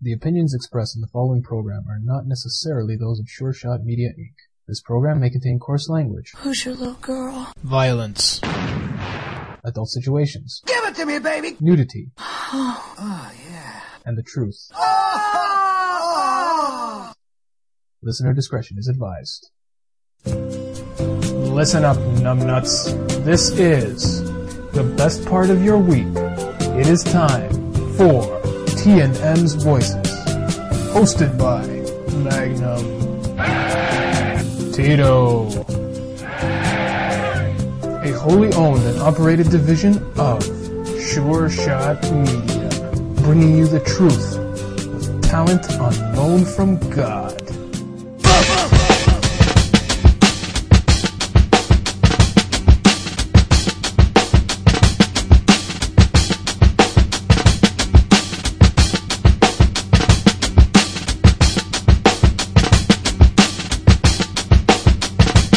The opinions expressed in the following program are not necessarily those of Sure Shot Media Inc. This program may contain coarse language, Who's your little girl? violence, adult situations, Give it to me, baby. nudity, Oh, yeah. and the truth. Oh! Listener discretion is advised. Listen up, numbnuts. This is the best part of your week. It is time for T&M's Voices, hosted by Magnum. Tito, a wholly owned and operated division of Sure Shot Media, bringing you the truth with talent unknown from God.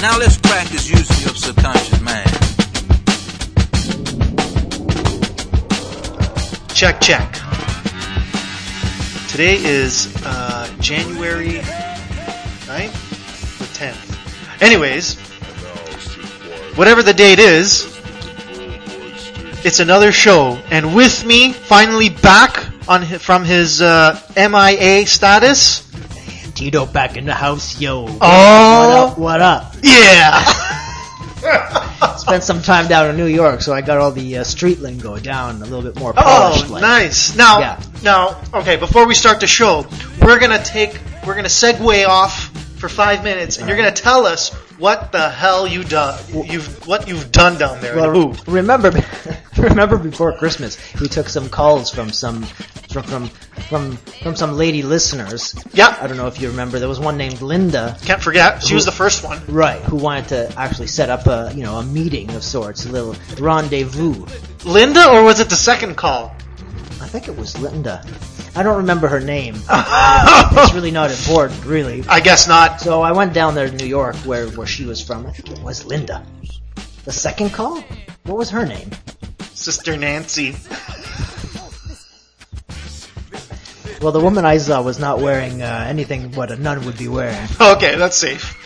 Now let's practice using your subconscious mind. Check, check. Today is uh, January 9th? The 10th. Anyways, whatever the date is, it's another show. And with me, finally back on from his uh, MIA status. Tito back in the house, yo. Oh. What up? What up? Yeah! Spent some time down in New York, so I got all the uh, street lingo down a little bit more polished. Oh, like. nice. Now, Yeah. now, okay. Before we start the show, we're gonna take, we're gonna segue off for five minutes, and you're gonna tell us what the hell you done, you've, what you've done down there. Well, remember, remember before Christmas, we took some calls from some from from from, some lady listeners. Yeah. I don't know if you remember. There was one named Linda, can't forget. She was the first one. right, who wanted to actually set up a you know a meeting of sorts, a little rendezvous. Linda, or was it the second call? I think it was Linda. I don't remember her name. it's really not important, really. I guess not. So I went down there to New York, where where she was from. I think it was Linda. The second call? What was her name? Sister Nancy. Well, the woman I saw was not wearing uh, anything what a nun would be wearing. Okay, that's safe.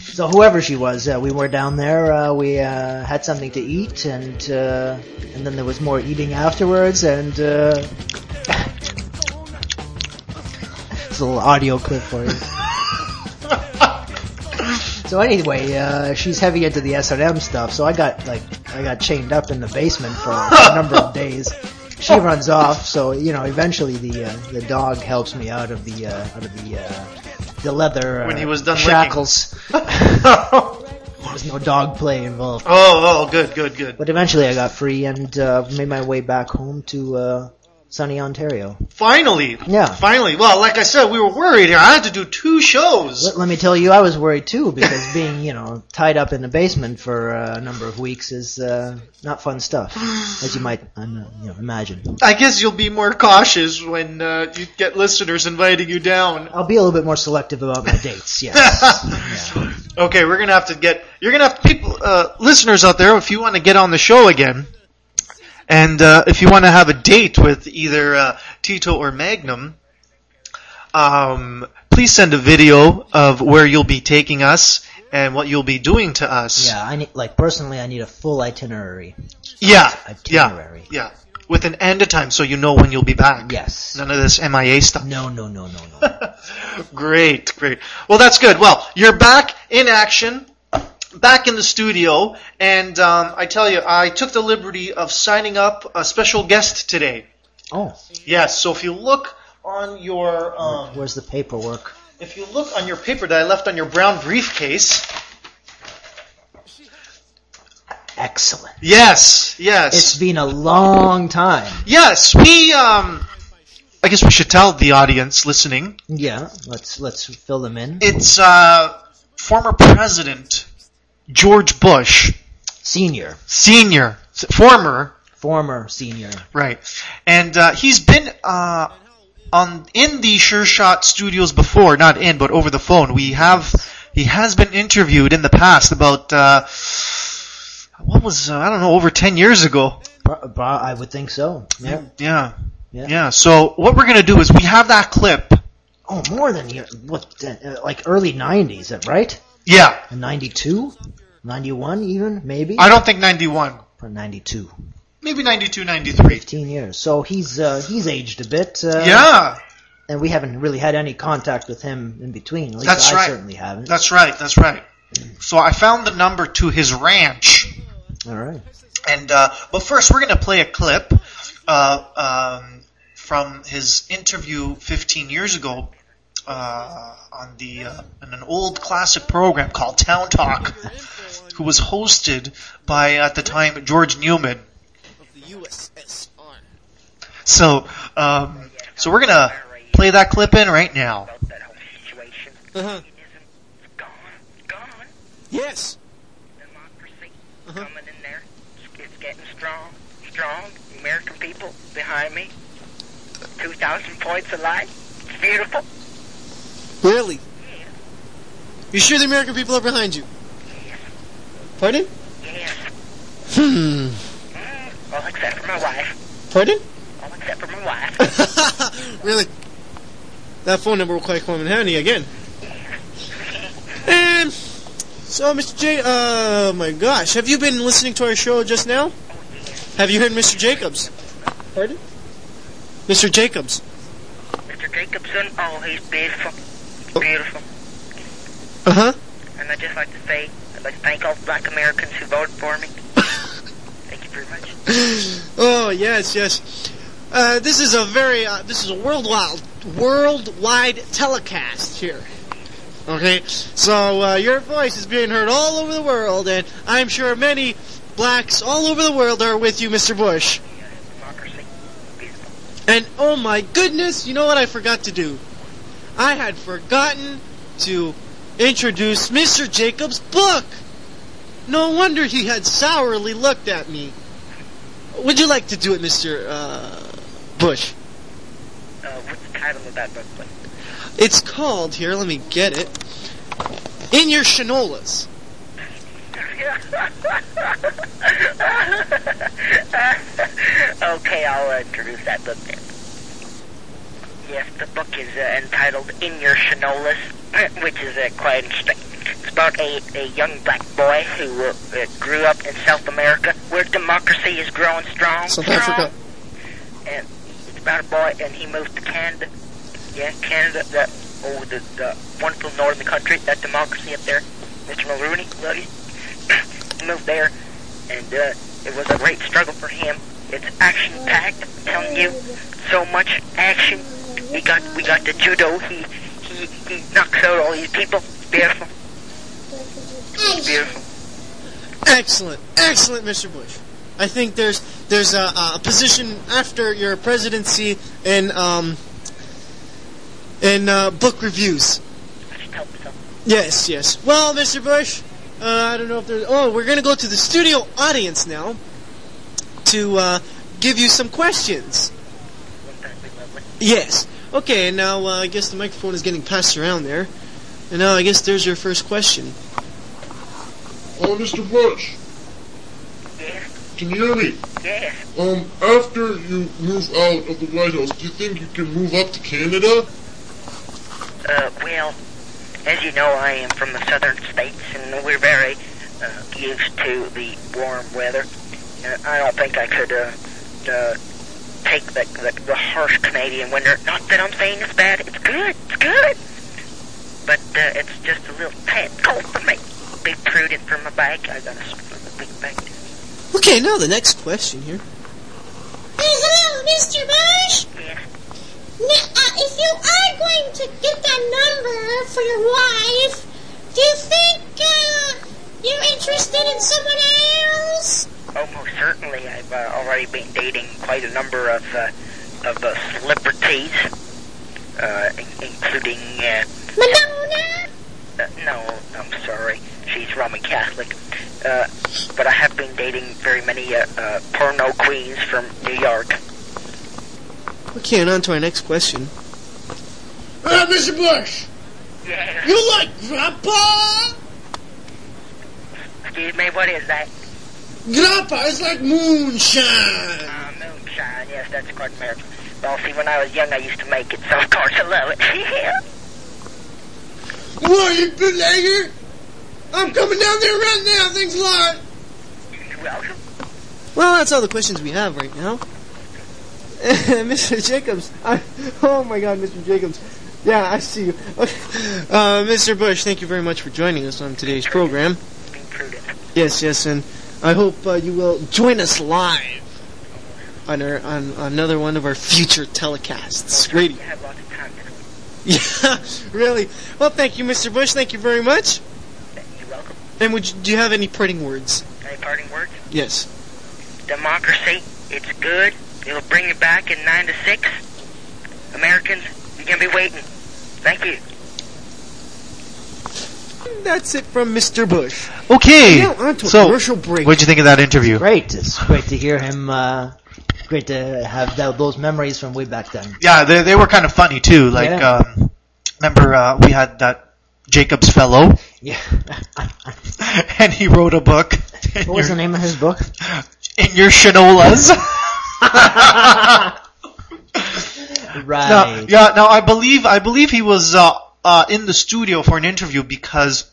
So whoever she was, uh, we were down there. Uh, we uh, had something to eat, and uh, and then there was more eating afterwards. And uh, it's a little audio clip for you. So anyway, uh, she's heavy into the S and M stuff. So I got like I got chained up in the basement for a number of days. She runs off, so you know. Eventually, the uh, the dog helps me out of the uh, out of the uh, the leather uh, When he was done shackles. There was no dog play involved. Oh, oh, good, good, good. But eventually, I got free and uh, made my way back home to uh, sunny Ontario. Finally. Yeah. Finally. Well, like I said, we were worried here. I had to do two shows. Let, let me tell you, I was worried too because being, you know, tied up in the basement for uh, a number of weeks is uh, not fun stuff, as you might uh, you know, imagine. I guess you'll be more cautious when uh, you get listeners inviting you down. I'll be a little bit more selective about my dates. Yes. Yeah. Okay, we're gonna have to get. You're gonna have people, uh, listeners out there, if you want to get on the show again, and uh, if you want to have a date with either uh, Tito or Magnum, um, please send a video of where you'll be taking us and what you'll be doing to us. Yeah. I need, like personally, I need a full itinerary. yeah, yeah, Itinerary. yeah. With an end of time, so you know when you'll be back. Yes. None of this MIA stuff. No, no, no, no, no. Great, great. Well, that's good. Well, you're back in action, back in the studio, and um, I tell you, I took the liberty of signing up a special guest today. Oh, Yes, so if you look on your, um, where's the paperwork? if you look on your paper that I left on your brown briefcase, Excellent. yes, yes, It's been a long time. yes, we, um, I guess we should tell the audience listening, Yeah. Let's let's fill them in. it's uh, former President George Bush, Senior, senior, former, former senior. Right, and uh, he's been uh, on in the Sure Shot studios before, not in, but over the phone. We have he has been interviewed in the past about uh, what was uh, I don't know over ten years ago. Pro- pro- I would think so. Yeah. Yeah, Yeah. Yeah. So what we're gonna do is we have that clip. Oh, more than year. What? Uh, like early '90s, right? Yeah. '92, '91, even maybe. I don't think 91. Or '92. Maybe 92, 93. 15 years. So he's uh, he's aged a bit. Uh, Yeah. And we haven't really had any contact with him in between. At least That's I right. certainly haven't. That's right. That's right. So I found the number to his ranch. All right. And uh, but first, we're going to play a clip uh, um, from his interview 15 years ago uh, on the uh, in an old classic program called Town Talk, who was hosted by at the time George Newman. Of the USSR. So um, so we're gonna play that clip in right now. that whole situation. Uh-huh. Communism's gone, gone. Yes. Democracy Uh-huh. coming in there. It's, it's getting strong, strong. American people behind me. 2,000 points of light. It's beautiful. Really? You sure the American people are behind you? Pardon? Hmm. Mm, all except for my wife. Pardon? All except for my wife. really? That phone number will quite come in handy again. And so, Mr. J, oh my gosh, have you been listening to our show just now? Have you heard Mr. Jacobs? Pardon? Mr. Jacobs. Mr. Jacobson, oh, he's beautiful. Beautiful. Uh huh. And I'd just like to say, I'd like to thank all the black Americans who voted for me. Thank you very much. Oh yes, yes. Uh, this is a very uh, this is a worldwide worldwide telecast here. Okay, so uh, your voice is being heard all over the world, and I'm sure many blacks all over the world are with you, Mr. Bush. And oh my goodness, you know what I forgot to do? I had forgotten to introduce Mr. Jacobs' book. No wonder he had sourly looked at me. Would you like to do it, Mr. Uh, Bush? Uh, what's the title of that book, please? It's called, here, let me get it. In Your Shinolas. okay, I'll uh, introduce that book then. Yes, the book is uh, entitled In Your Shinolas, which is uh, quite interesting. It's about a, a young black boy who uh, uh, grew up in South America, where democracy is growing strong. South strong. Africa. And it's about a boy, and he moved to Canada. Yeah, Canada, that, oh, the, the wonderful northern country, that democracy up there. Mr. Mulroney, love you. he moved there, and uh, it was a great struggle for him. It's action packed. I'm telling you, so much action. We got we got the judo. He he he knocks out all these people. It's beautiful. It's beautiful. Excellent, excellent, Mr. Bush. I think there's there's a, a position after your presidency in um in uh, book reviews. I just help myself. Yes, yes. Well, Mr. Bush, uh, I don't know if there's. Oh, we're gonna go to the studio audience now to uh, give you some questions. Wouldn't that be lovely? Yes. Okay, now uh, I guess the microphone is getting passed around there. And now I guess there's your first question. Oh, Mr. Bush, Yes, can you hear me? yes. Um, after you move out of the White House, do you think you can move up to Canada? Uh, well, as you know, I am from the southern states, and we're very uh, used to the warm weather. And I don't think I could uh, uh, take the, the the harsh Canadian winter. Not that I'm saying it's bad. It's good. It's good. But uh, it's just a little tad cold for me. Be prudent for my bag. I got a, a big bag. Okay, now the next question here. Hello, Mr. Bush. Yes. Now, uh, if you are going to get that number for your wife, do you think uh, you're interested in someone else? Almost certainly. I've uh, already been dating quite a number of uh, of uh, celebrities, uh, in- including. Uh, Madonna? Uh, no, I'm sorry. She's Roman Catholic. Uh, but I have been dating very many uh, uh, porno queens from New York. Okay, and on to our next question. Uh, Mr. Bush, Yeah. you like grandpa? Excuse me, what is that? Grandpa is like moonshine. Uh, moonshine. Yes, that's quite American. Well, see, when I was young, I used to make it, so of course I love it. yeah. What, you bootlegger? I'm coming down there right now. Thanks a lot. You're Welcome. Well, that's all the questions we have right now. Mr. Jacobs, I, oh my God, Mr. Jacobs. Yeah, I see you. Okay. Uh, Mr. Bush, thank you very much for joining us on today's program. Being prudent. Yes, yes, and I hope uh, you will join us live on, our, on another one of our future telecasts. Radio. have lots of time. Yeah, really. Well, thank you, Mr. Bush. Thank you very much. You're welcome. And would you, do you have any parting words? Any parting words? Yes. Democracy, it's good. It'll bring you back in 9 to 6. Americans, you're going to be waiting. Thank you. That's it from Mr. Bush. Okay. Now on to a so, commercial break. what'd you think of that interview? Great. It's great to hear him. Uh, great to have tho- those memories from way back then. Yeah, they they were kind of funny too. Like, Yeah. um, remember uh, we had that Jacobs fellow, Yeah. and he wrote a book. In what was the name of his book? in your shinolas. Right. Now, yeah, now I believe I believe he was uh, uh, in the studio for an interview because,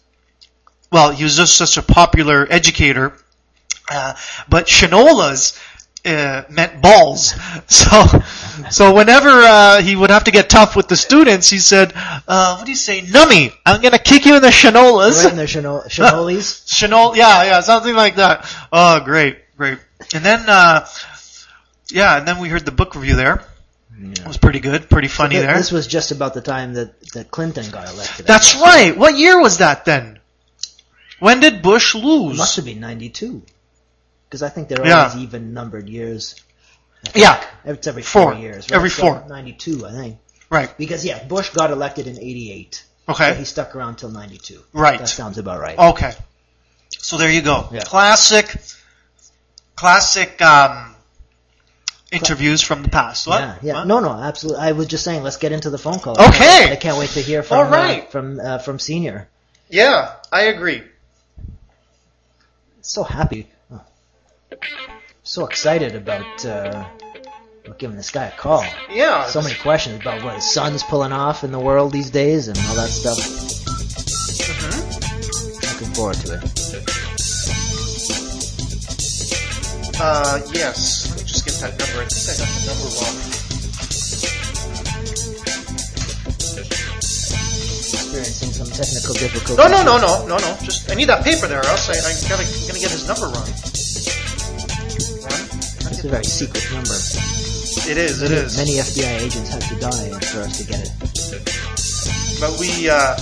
well, he was just such a popular educator. Uh, but shinolas uh, meant balls, so so whenever uh, he would have to get tough with the students, he said, uh, "What do you say, nummy? I'm gonna kick you in the shinolas." Right in the shino- shinolis. Shinol, yeah, yeah, something like that. Oh, great, great. And then, uh, yeah, and then we heard the book review there. It was pretty good, pretty funny Th- there. This was just about the time that, that Clinton got elected. That's right. What year was that then? When did Bush lose? Must have been 92. Because I think they're Yeah. always even numbered years. Yeah, It's every Four. four, years. Right? Every So four. 92, I think. right. Because, yeah, Bush got elected in 88. So Okay. he stuck around till 92. Right. That sounds about right. Okay. So there you go. Yeah. Classic, classic um, interviews from the past. What? Yeah, yeah. What? No, no, absolutely. I was just saying, let's get into the phone call. Okay. I can't wait to hear from All right. uh, from uh, from Senior. Yeah, I agree. So happy, oh. so excited about uh, giving this guy a call. Yeah. So many questions about what his son's pulling off in the world these days and all that stuff. Mm-hmm. Looking forward to it. Uh, yes. Let me just get that number. I think I got the number wrong. Experiencing some technical difficulties. No, no, no, no, no, no. Just I need that paper there, or else I, I'm gotta, gonna get his number wrong. It's a very secret number. It is. It is. Many FBI agents had to die for us to get it. But we uh,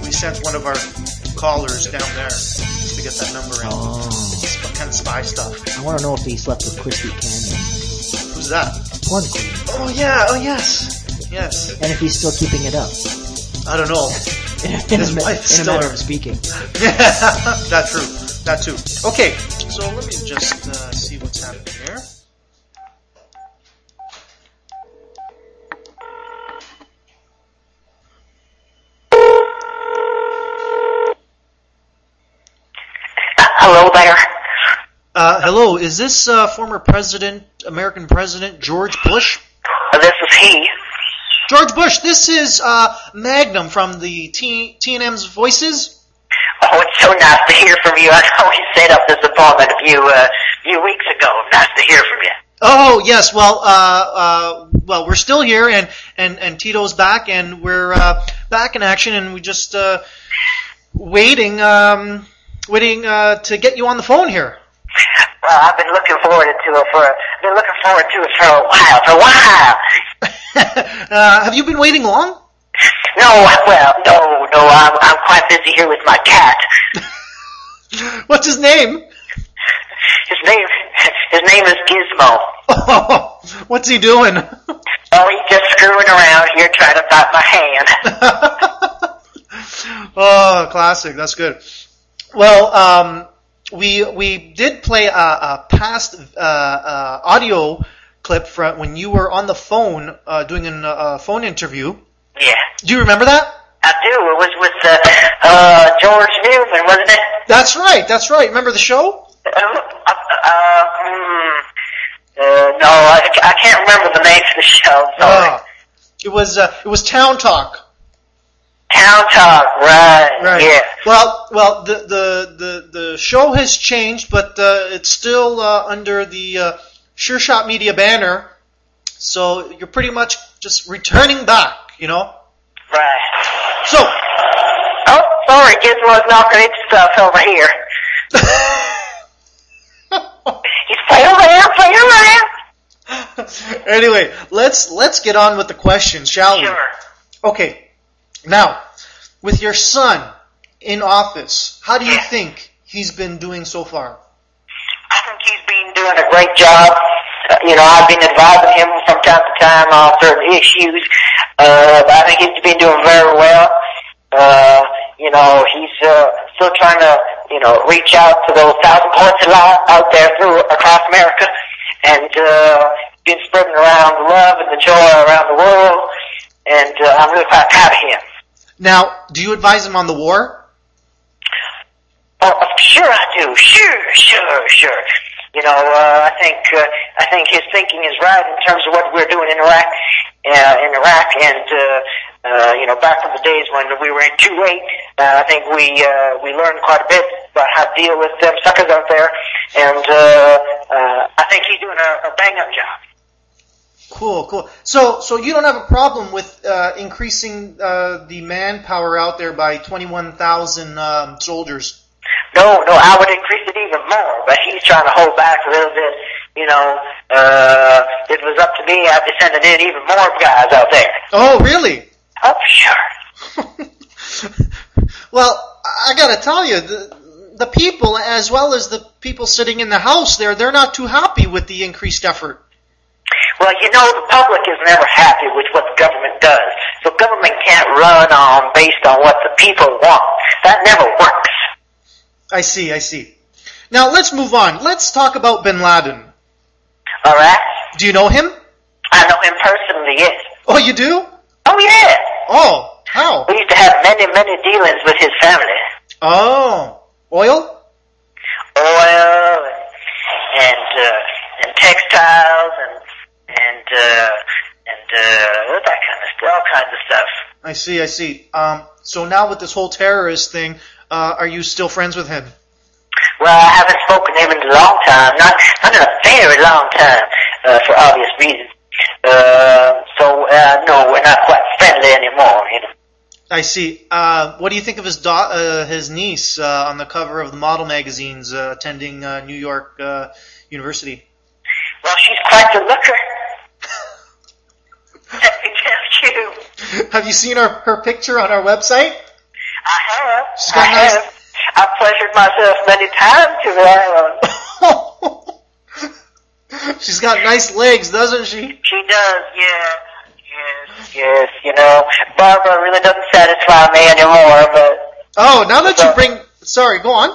we sent one of our callers down there just to get that number in. Oh. Sp- kind of spy stuff. I want to know if he slept with Christy Canyon, Who's that? porn queen, Oh yeah. Oh yes. Yes. and if he's still keeping it up. I don't know. in, His a, ma- wife's in a still- matter of speaking. that true. That too. Okay. So let me just uh, see what's happening here. Hello there. Uh, hello. Is this uh, former President, American President George Bush? This is he. George Bush, this is uh, Magnum from the T- T&M's Voices. Oh, it's so nice to hear from you. I know we set up this appointment a few, uh, few weeks ago. Nice to hear from you. Oh yes, well, uh, uh, well, we're still here, and and and Tito's back, and we're uh, back in action, and we just uh, waiting, um, waiting uh, to get you on the phone here. Well, I've been looking forward to it for, been looking forward to it for a while, for a while. uh, have you been waiting long? No, well, no, no, I'm, I'm quite busy here with my cat. What's his name? His name, his name is Gizmo. Oh, what's he doing? Oh, he's just screwing around here trying to bite my hand. oh, classic. That's good. Well, um, we we did play a, a past uh, uh, audio clip from when you were on the phone uh, doing a uh, phone interview. Yeah, Do you remember that? I do. It was with, uh, uh, George Newman, wasn't it? That's right. That's right. Remember the show? Uh, uh, mm, Uh, no, I, I can't remember the name of the show. Sorry. Ah. it was uh, it was Town Talk. Town Talk, right? Right. Yeah. Well, well, the the the, the show has changed, but uh, it's still uh, under the uh, Sure Shot Media banner. So you're pretty much just returning back, you know. Right. So, Oh, sorry, Gizmo's knocking into stuff over here. He's play around, play around. anyway, let's let's get on with the questions, shall we? Sure. Okay. Now, with your son in office, how do you think he's been doing so far? I think he's been doing a great job. Uh, you know, I've been advising him from time to time on certain issues. Uh, I think he's been doing very well. Uh, you know, he's uh, still trying to, you know, reach out to those thousand light out there through across America, and uh, been spreading around the love and the joy around the world. And uh, I'm really proud of him. Now, do you advise him on the war? Oh, sure I do. Sure, sure, sure. You know, uh, I think uh, I think his thinking is right in terms of what we're doing in Iraq, uh, in Iraq, and uh, uh, you know, back in the days when we were in Kuwait, uh, I think we uh, we learned quite a bit about how to deal with them suckers out there, and uh, uh, I think he's doing a, a bang up job. Cool, cool. So, so you don't have a problem with uh, increasing uh, the manpower out there by 21,000 um, soldiers? No, no, I would increase it even more, but he's trying to hold back a little bit. You know, uh, it was up to me, I'd be sending in even more guys out there. Oh, really? Oh, sure. Well, I gotta tell you, the, the people, as well as the people sitting in the house there, they're not too happy with the increased effort. Well, you know, the public is never happy with what the government does. So government can't run on based on what the people want. That never works. I see, I see. Now, let's move on. Let's talk about Bin Laden. All right? Do you know him? I know him personally, yes. Oh, you do? Oh, yeah. Oh, how? We used to have many, many dealings with his family. Oh, oil? Oil and, and, uh, and textiles and, and, uh, and, uh, that kind of stuff, all kinds of stuff. I see, I see. Um, so now with this whole terrorist thing, uh, are you still friends with him? Well, I haven't spoken to him in a long time, not, not in a very long time, uh, for obvious reasons. Uh, so, uh, no, we're not quite friendly anymore, you know. I see. Uh, what do you think of his da- uh, his niece uh, on the cover of the model magazines uh, attending uh, New York uh, University? Well, she's quite the looker. Let me tell you. Have you seen her, her picture on our website? I have. She's got I nice- have. I've pleasured myself many times to that one. She's got nice legs, doesn't she? She does, yeah. Yes, yes, you know. Barbara really doesn't satisfy me anymore, but Oh, now that you bring, sorry, go on.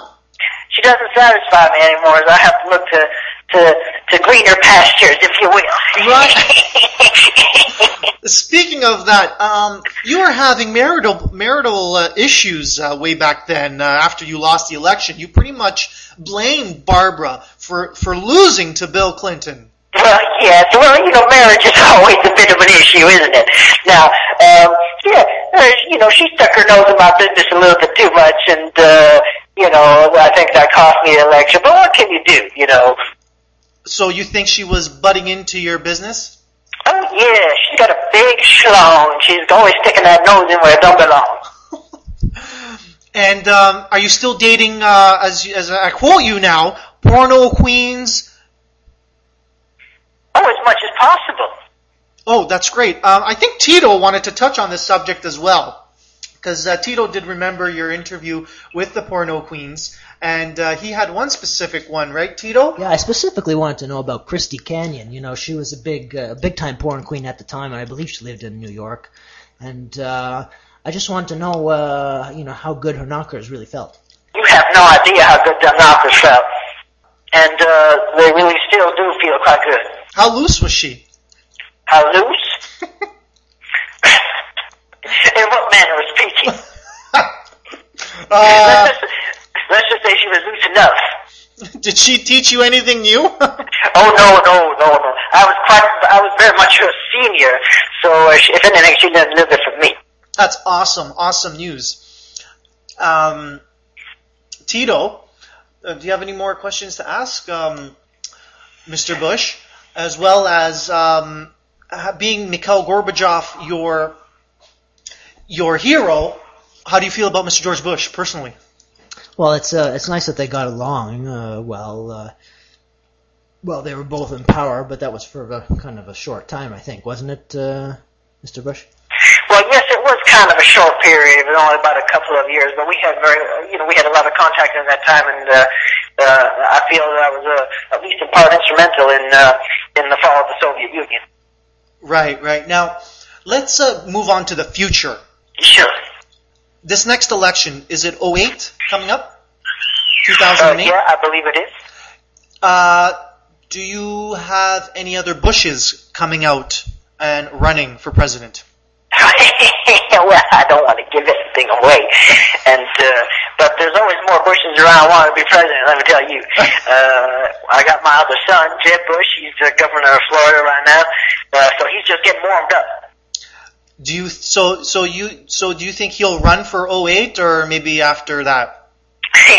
she doesn't satisfy me anymore, so I have to look to, to, to greener pastures, if you will. Speaking of that, um, you were having marital marital uh, issues uh, way back then. Uh, after you lost the election, you pretty much blamed Barbara for for losing to Bill Clinton. Well, yes. Well, you know, marriage is always a bit of an issue, isn't it? Now, um, yeah, you know, she stuck her nose in my business a little bit too much, and uh, you know, I think that cost me the election. But what can you do? You know. So you think she was butting into your business? Oh yeah, she's got a big schlong. She's always sticking that nose in where it don't belong. And um, are you still dating? Uh, as as I quote you now, porno queens. Oh, as much as possible. Oh, that's great. Um, I think Tito wanted to touch on this subject as well. Because uh, Tito did remember your interview with the porno queens, and uh, he had one specific one, right, Tito? Yeah, I specifically wanted to know about Christy Canyon. You know, she was a big, uh, big time porn queen at the time, and I believe she lived in New York. And uh, I just wanted to know, uh, you know, how good her knockers really felt. You have no idea how good them knockers felt, and uh, they really still do feel quite good. How loose was she? How loose? In what manner of speaking? Uh, let's, just, say she was loose enough. did she teach you anything new? oh no, no, no, no. I was quite, I was very much her senior, so if anything, she didn't live it for me. That's awesome, awesome news. Um, Tito, uh, do you have any more questions to ask, um, Mr. Bush, as well as um, being Mikhail Gorbachev, your your hero? How do you feel about Mr. George Bush personally? Well, it's uh, it's nice that they got along. Uh, well, uh, well, they were both in power, but that was for a, kind of a short time, I think, wasn't it, uh, Mr. Bush? Well, yes, it was kind of a short period, it was only about a couple of years, but we had very, you know, we had a lot of contact in that time, and uh, uh, I feel that I was uh, at least in part instrumental in uh, in the fall of the Soviet Union. Right, right. Now, let's uh, move on to the future. Sure. This next election, is it 08 coming up? Uh, yeah, I believe it is. Uh, do you have any other Bushes coming out and running for president? well, I don't want to give anything away, and uh, but there's always more Bushes around wanting to be president. Let me tell you. Uh, I got my other son, Jeb Bush. He's the governor of Florida right now, uh, so he's just getting warmed up. Do you so so you so do you think he'll run for 08 or maybe after that?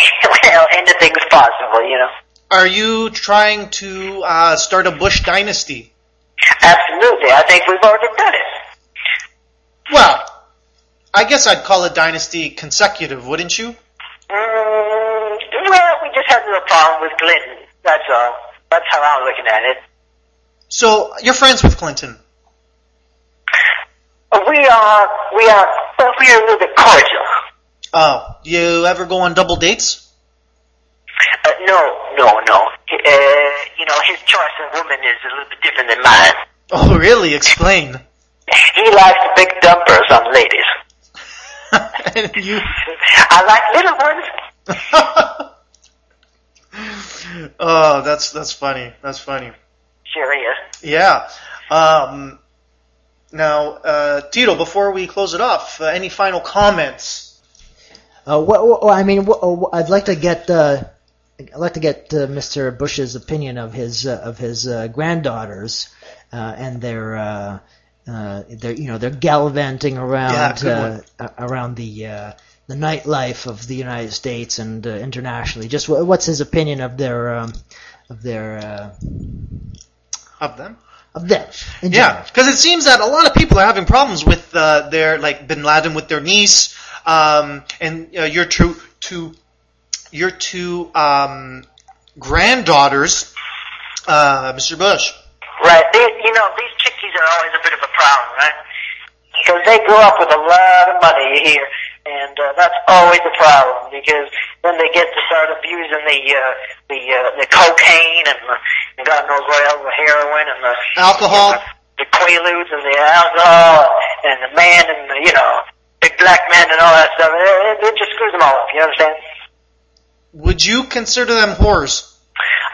well, anything's possible, you know. Are you trying to uh, start a Bush dynasty? Absolutely, I think we've already done it. Well, I guess I'd call a dynasty consecutive, wouldn't you? Mm, well, we just had a little problem with Clinton. That's all. That's how I'm looking at it. So you're friends with Clinton. We are, we are, we are a little bit cordial. Oh, you ever go on double dates? Uh, no, no, no. Uh, you know, his choice of woman is a little bit different than mine. Oh, really? Explain. He likes big dumpers on ladies. and you. I like little ones. oh, that's that's funny. That's funny. Sure is. Yeah. Um, now, uh, Tito, before we close it off, uh, any final comments? Uh, what, what, I mean, what, I'd like to get uh, I'd like to get uh, Mr. Bush's opinion of his uh, of his uh, granddaughters uh, and their uh, uh, their you know they're gallivanting around uh, uh, around the uh, the nightlife of the United States and uh, internationally. Just wh- what's his opinion of their um, of their uh, Of them? Of them? in Yeah, because it seems that a lot of people are having problems with uh, their like Bin Laden with their niece, um, and uh, your two two your two um, granddaughters, uh, Mr. Bush. Right. They, you know, these chickies are always a bit of a problem, right? Because they grow up with a lot of money, you hear, and uh, that's always a problem because then they get to start abusing the uh, the uh, the cocaine and, the, and God knows what else, the heroin and the Alcohol. the quaaludes and the alcohol and the man and the you know big black man and all that stuff. It, it just screws them all up. You understand? Would you consider them whores?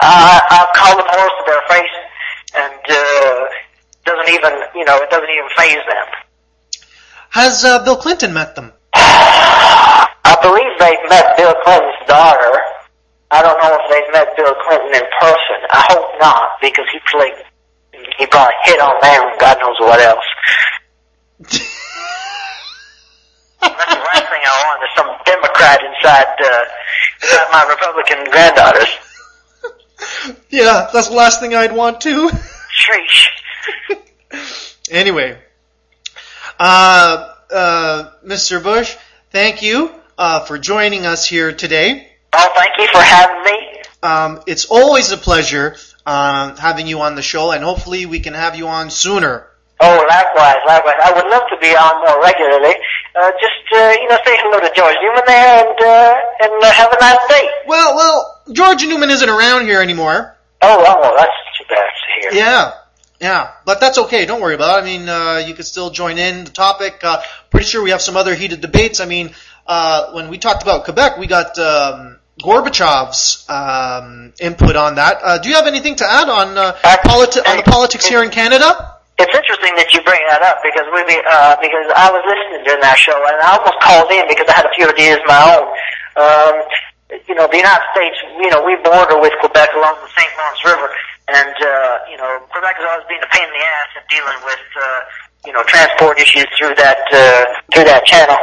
Uh, I'll call them horse to their face, and uh, doesn't even you know it doesn't even faze them. Has uh, Bill Clinton met them? I believe they've met Bill Clinton's daughter. I don't know if they've met Bill Clinton in person. I hope not, because he played, he probably hit on them and God knows what else. That's the last thing I want is some Democrat inside, uh, inside my Republican granddaughters. Yeah, that's the last thing I'd want to. Sheesh. Anyway, uh, uh, Mr. Bush, thank you uh, for joining us here today. Oh, thank you for having me. Um, it's always a pleasure um, having you on the show, and hopefully we can have you on sooner. Oh, likewise, likewise. I would love to be on more regularly. Uh, just, uh, you know, say hello to George Newman there and, uh, and uh, have a nice day. Well, well, George Newman isn't around here anymore. Oh, oh, that's too bad to hear. Yeah, yeah, but that's okay. Don't worry about it. I mean, uh, you could still join in the topic. Uh, pretty sure we have some other heated debates. I mean, uh, when we talked about Quebec, we got um, Gorbachev's um, input on that. Uh, do you have anything to add on uh, politi- on the politics here in Canada? It's interesting that you bring that up because we, uh, because I was listening during that show and I almost called in because I had a few ideas of my own. Um, you know, the United States, you know, we border with Quebec along the St. Lawrence River, and uh, Quebec has always been a pain in the ass in dealing with uh, you know transport issues through that uh, through that channel.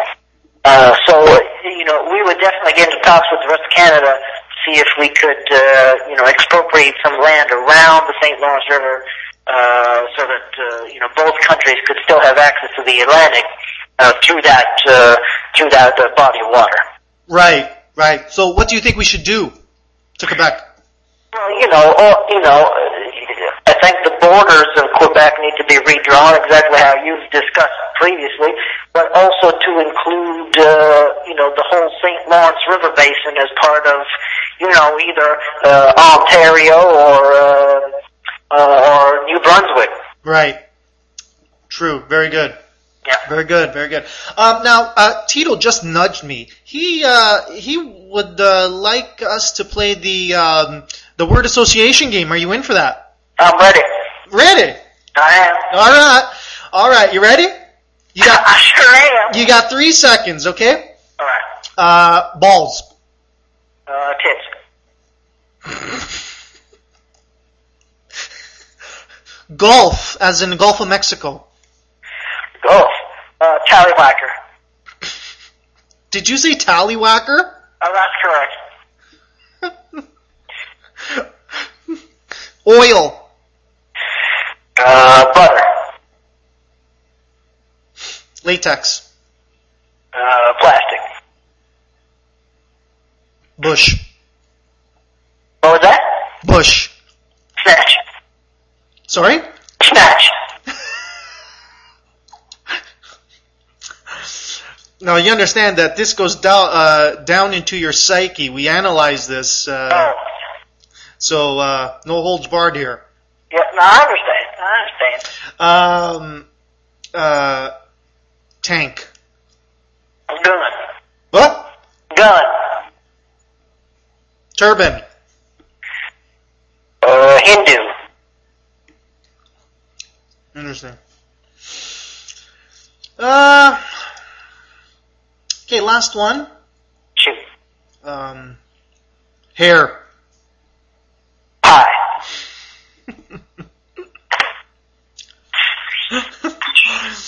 Uh, so you know we would definitely get into talks with the rest of Canada to see if we could uh, you know expropriate some land around the St. Lawrence River. Uh, so that uh, you know both countries could still have access to the Atlantic uh, through that uh, through that uh, body of water. Right, right. So what do you think we should do to Quebec? Well, you know, or, you know, think the borders of Quebec need to be redrawn exactly how you've discussed previously, but also to include, uh, you know, the whole St. Lawrence River Basin as part of, you know, either uh, Ontario or uh, uh, or New Brunswick. Right. True. Very good. Yeah. Very good. Very good. Um, now, uh, Tito just nudged me. He uh, he would uh, like us to play the um, the word association game. Are you in for that? I'm ready. Ready. I am. All right. All right. You ready? You got. I sure am. You got three seconds. Okay. All right. Uh, balls. Uh, tits. Golf, as in the Gulf of Mexico. Golf. Uh, tallywhacker. Did you say tallywhacker? Oh, that's correct. Oil. Uh, butter. Latex. Uh, plastic. Bush. What was that? Bush. Snatch. Sorry? Snatch. Now you understand that this goes down uh, down into your psyche. We analyze this, uh, Oh. so uh, no holds barred here. Yeah, no, I understand. I understand. Um, uh, tank. Gun. What? Gun. Turban. Uh, Hindu. Interesting. Uh, okay, last one. Shoot. Um, hair.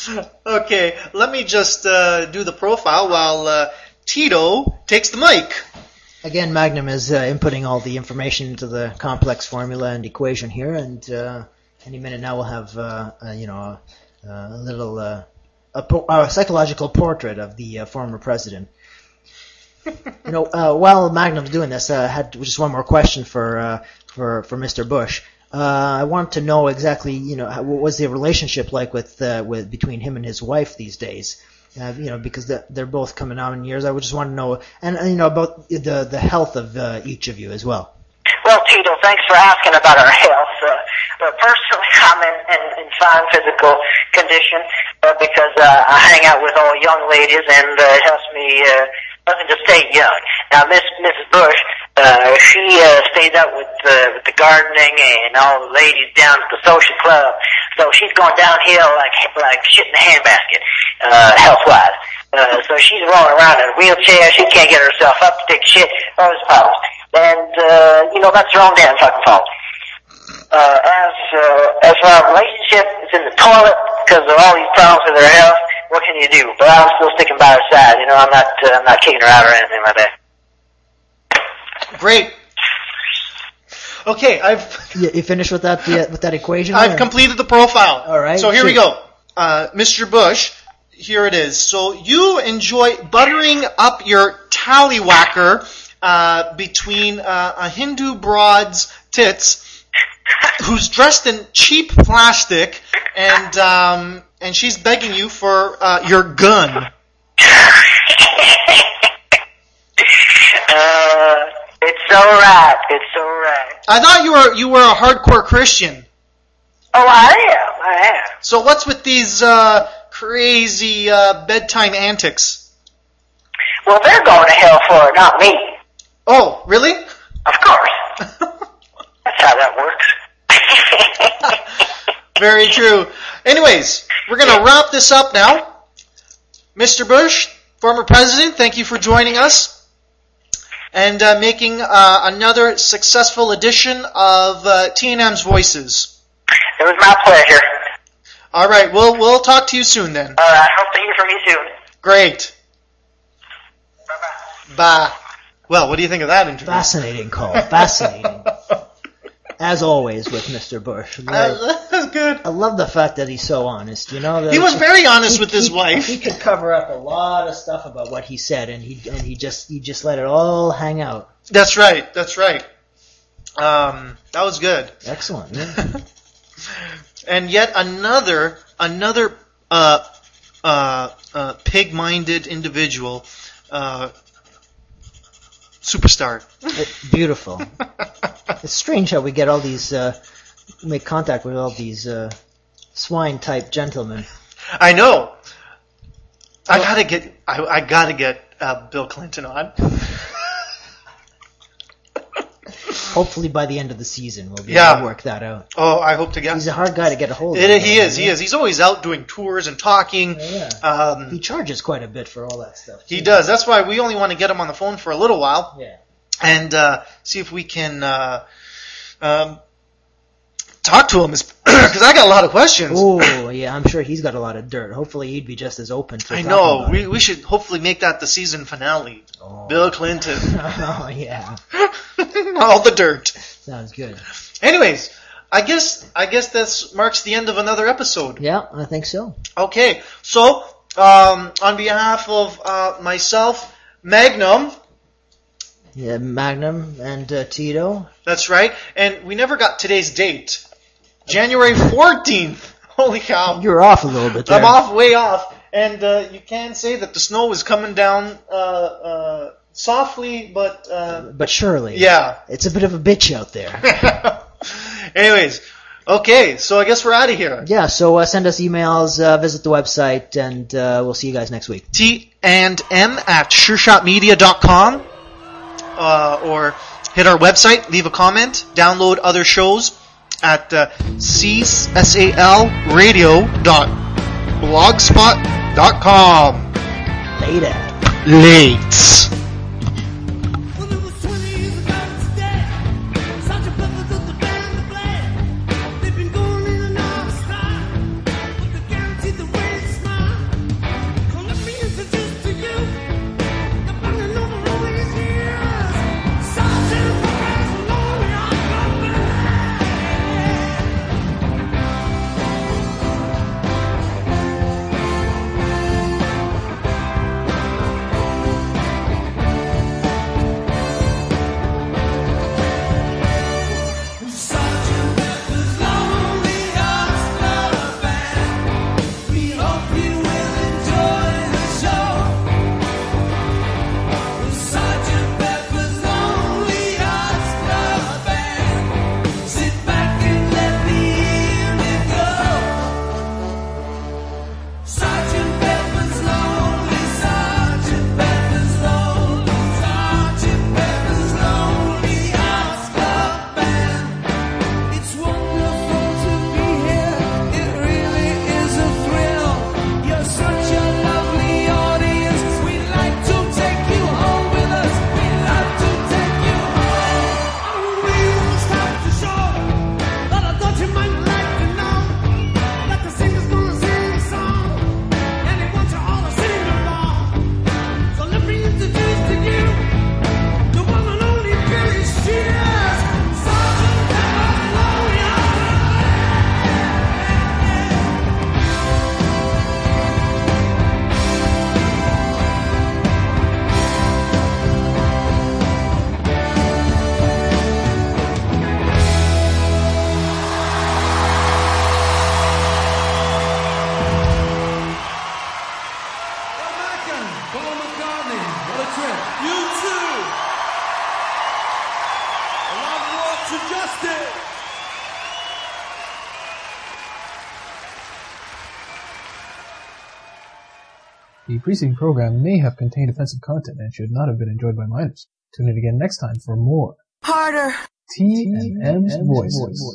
okay, let me just uh, do the profile while uh, Tito takes the mic. Again, Magnum is uh, inputting all the information into the complex formula and equation here, and uh, any minute now we'll have uh, uh, you know a, a little uh, a, po- a psychological portrait of the uh, former president. you know, uh, while Magnum's doing this, uh, I had just one more question for uh, for for Mr. Bush. Uh, I want to know exactly, you know, what was the relationship like with uh, with between him and his wife these days? Uh, you know, because they're both coming out in years. I would just want to know, and, and you know, about the the health of uh, each of you as well. Well, Tito, thanks for asking about our health. Uh, but personally, I'm in, in, in fine physical condition uh, because uh, I hang out with all young ladies, and uh, it helps me uh, me to stay young. Now, Miss Mrs. Bush, uh, she uh, stays out with uh, with the gardening and all the ladies down at the social club. So she's going downhill like like shit in a handbasket, uh, health wise. Uh, so she's rolling around in a wheelchair. She can't get herself up to take shit. All these problems. And, uh, you know, that's her own damn fucking fault. Uh, as, uh, as for our relationship, it's in the toilet because of all these problems with her health. What can you do? But I'm still sticking by her side. You know, I'm not, uh, I'm not kicking her out or anything like that. Great. Okay, I've You, you finished with that the, with that equation? I've there? completed the profile. All right, So here we go. Uh, Mr. Bush, here it is. So you enjoy buttering up your tallywhacker uh, between uh, a Hindu broad's tits, who's dressed in cheap plastic, and um, and she's begging you for uh, your gun. Uh, it's alright. It's alright. I thought you were you were a hardcore Christian. Oh, I am. I am. So what's with these uh, crazy uh, bedtime antics? Well, they're going to hell for it, not me. Oh, really? Of course. That's how that works. Very true. Anyways, we're going to wrap this up now. Mr. Bush, former president, thank you for joining us. and uh, making uh, another successful edition of uh, T&M's Voices. It was my pleasure. All right, we'll we'll talk to you soon then. All right, I hope to hear from you soon. Great. Bye. Bye. Well, what do you think of that interview? Fascinating call. Fascinating. As always with Mr. Bush. Like, That's good. I love the fact that he's so honest. You know, He was very honest with his he- wife. He could cover up a lot of stuff about what he said, and he and he just he just let it all hang out. That's right. That's right. Um, that was good. Excellent. yeah. And yet another another uh, uh, uh, pig-minded individual, uh, superstar. Beautiful. it's strange how we get all these uh, make contact with all these uh, swine type gentlemen. I know. I gotta get. I, I gotta get uh, Bill Clinton on. Hopefully by the end of the season we'll be Yeah. able to work that out. Oh, I hope to get. He's a hard guy to get a hold of. It, he though, is. He is. He's always out doing tours and talking. Yeah. Um, He charges quite a bit for all that stuff. he does. That's why we only want to get him on the phone for a little while Yeah. And uh, see if we can uh, um, talk to him. Because I got a lot of questions. Oh yeah, I'm sure he's got a lot of dirt. Hopefully he'd be just as open. To I know. We, it. we should hopefully make that the season finale. Bill Clinton. oh yeah, All the dirt. sounds good. Anyways, I guess I guess this marks the end of another episode. Yeah, I think so. Okay, so um, on behalf of uh, myself, Magnum, Yeah, Magnum and uh, Tito. that's right, and we never got today's date, January fourteenth. Holy cow! You're off a little bit there. I'm off, way off, and uh, you can say that the snow is coming down uh, uh, softly, but uh, but surely, yeah. it's a bit of a bitch out there. Anyways, okay, so I guess we're out of here. yeah, so uh, send us emails, uh, visit the website, and uh, we'll see you guys next week. T and M at sureshotmedia.com uh, or hit our website, leave a comment, download other shows at uh, csalradio.blogspot.com. Later. Late. Preceding program may have contained offensive content and should not have been enjoyed by minors. Tune in again next time for more Harder. T and M's Voices.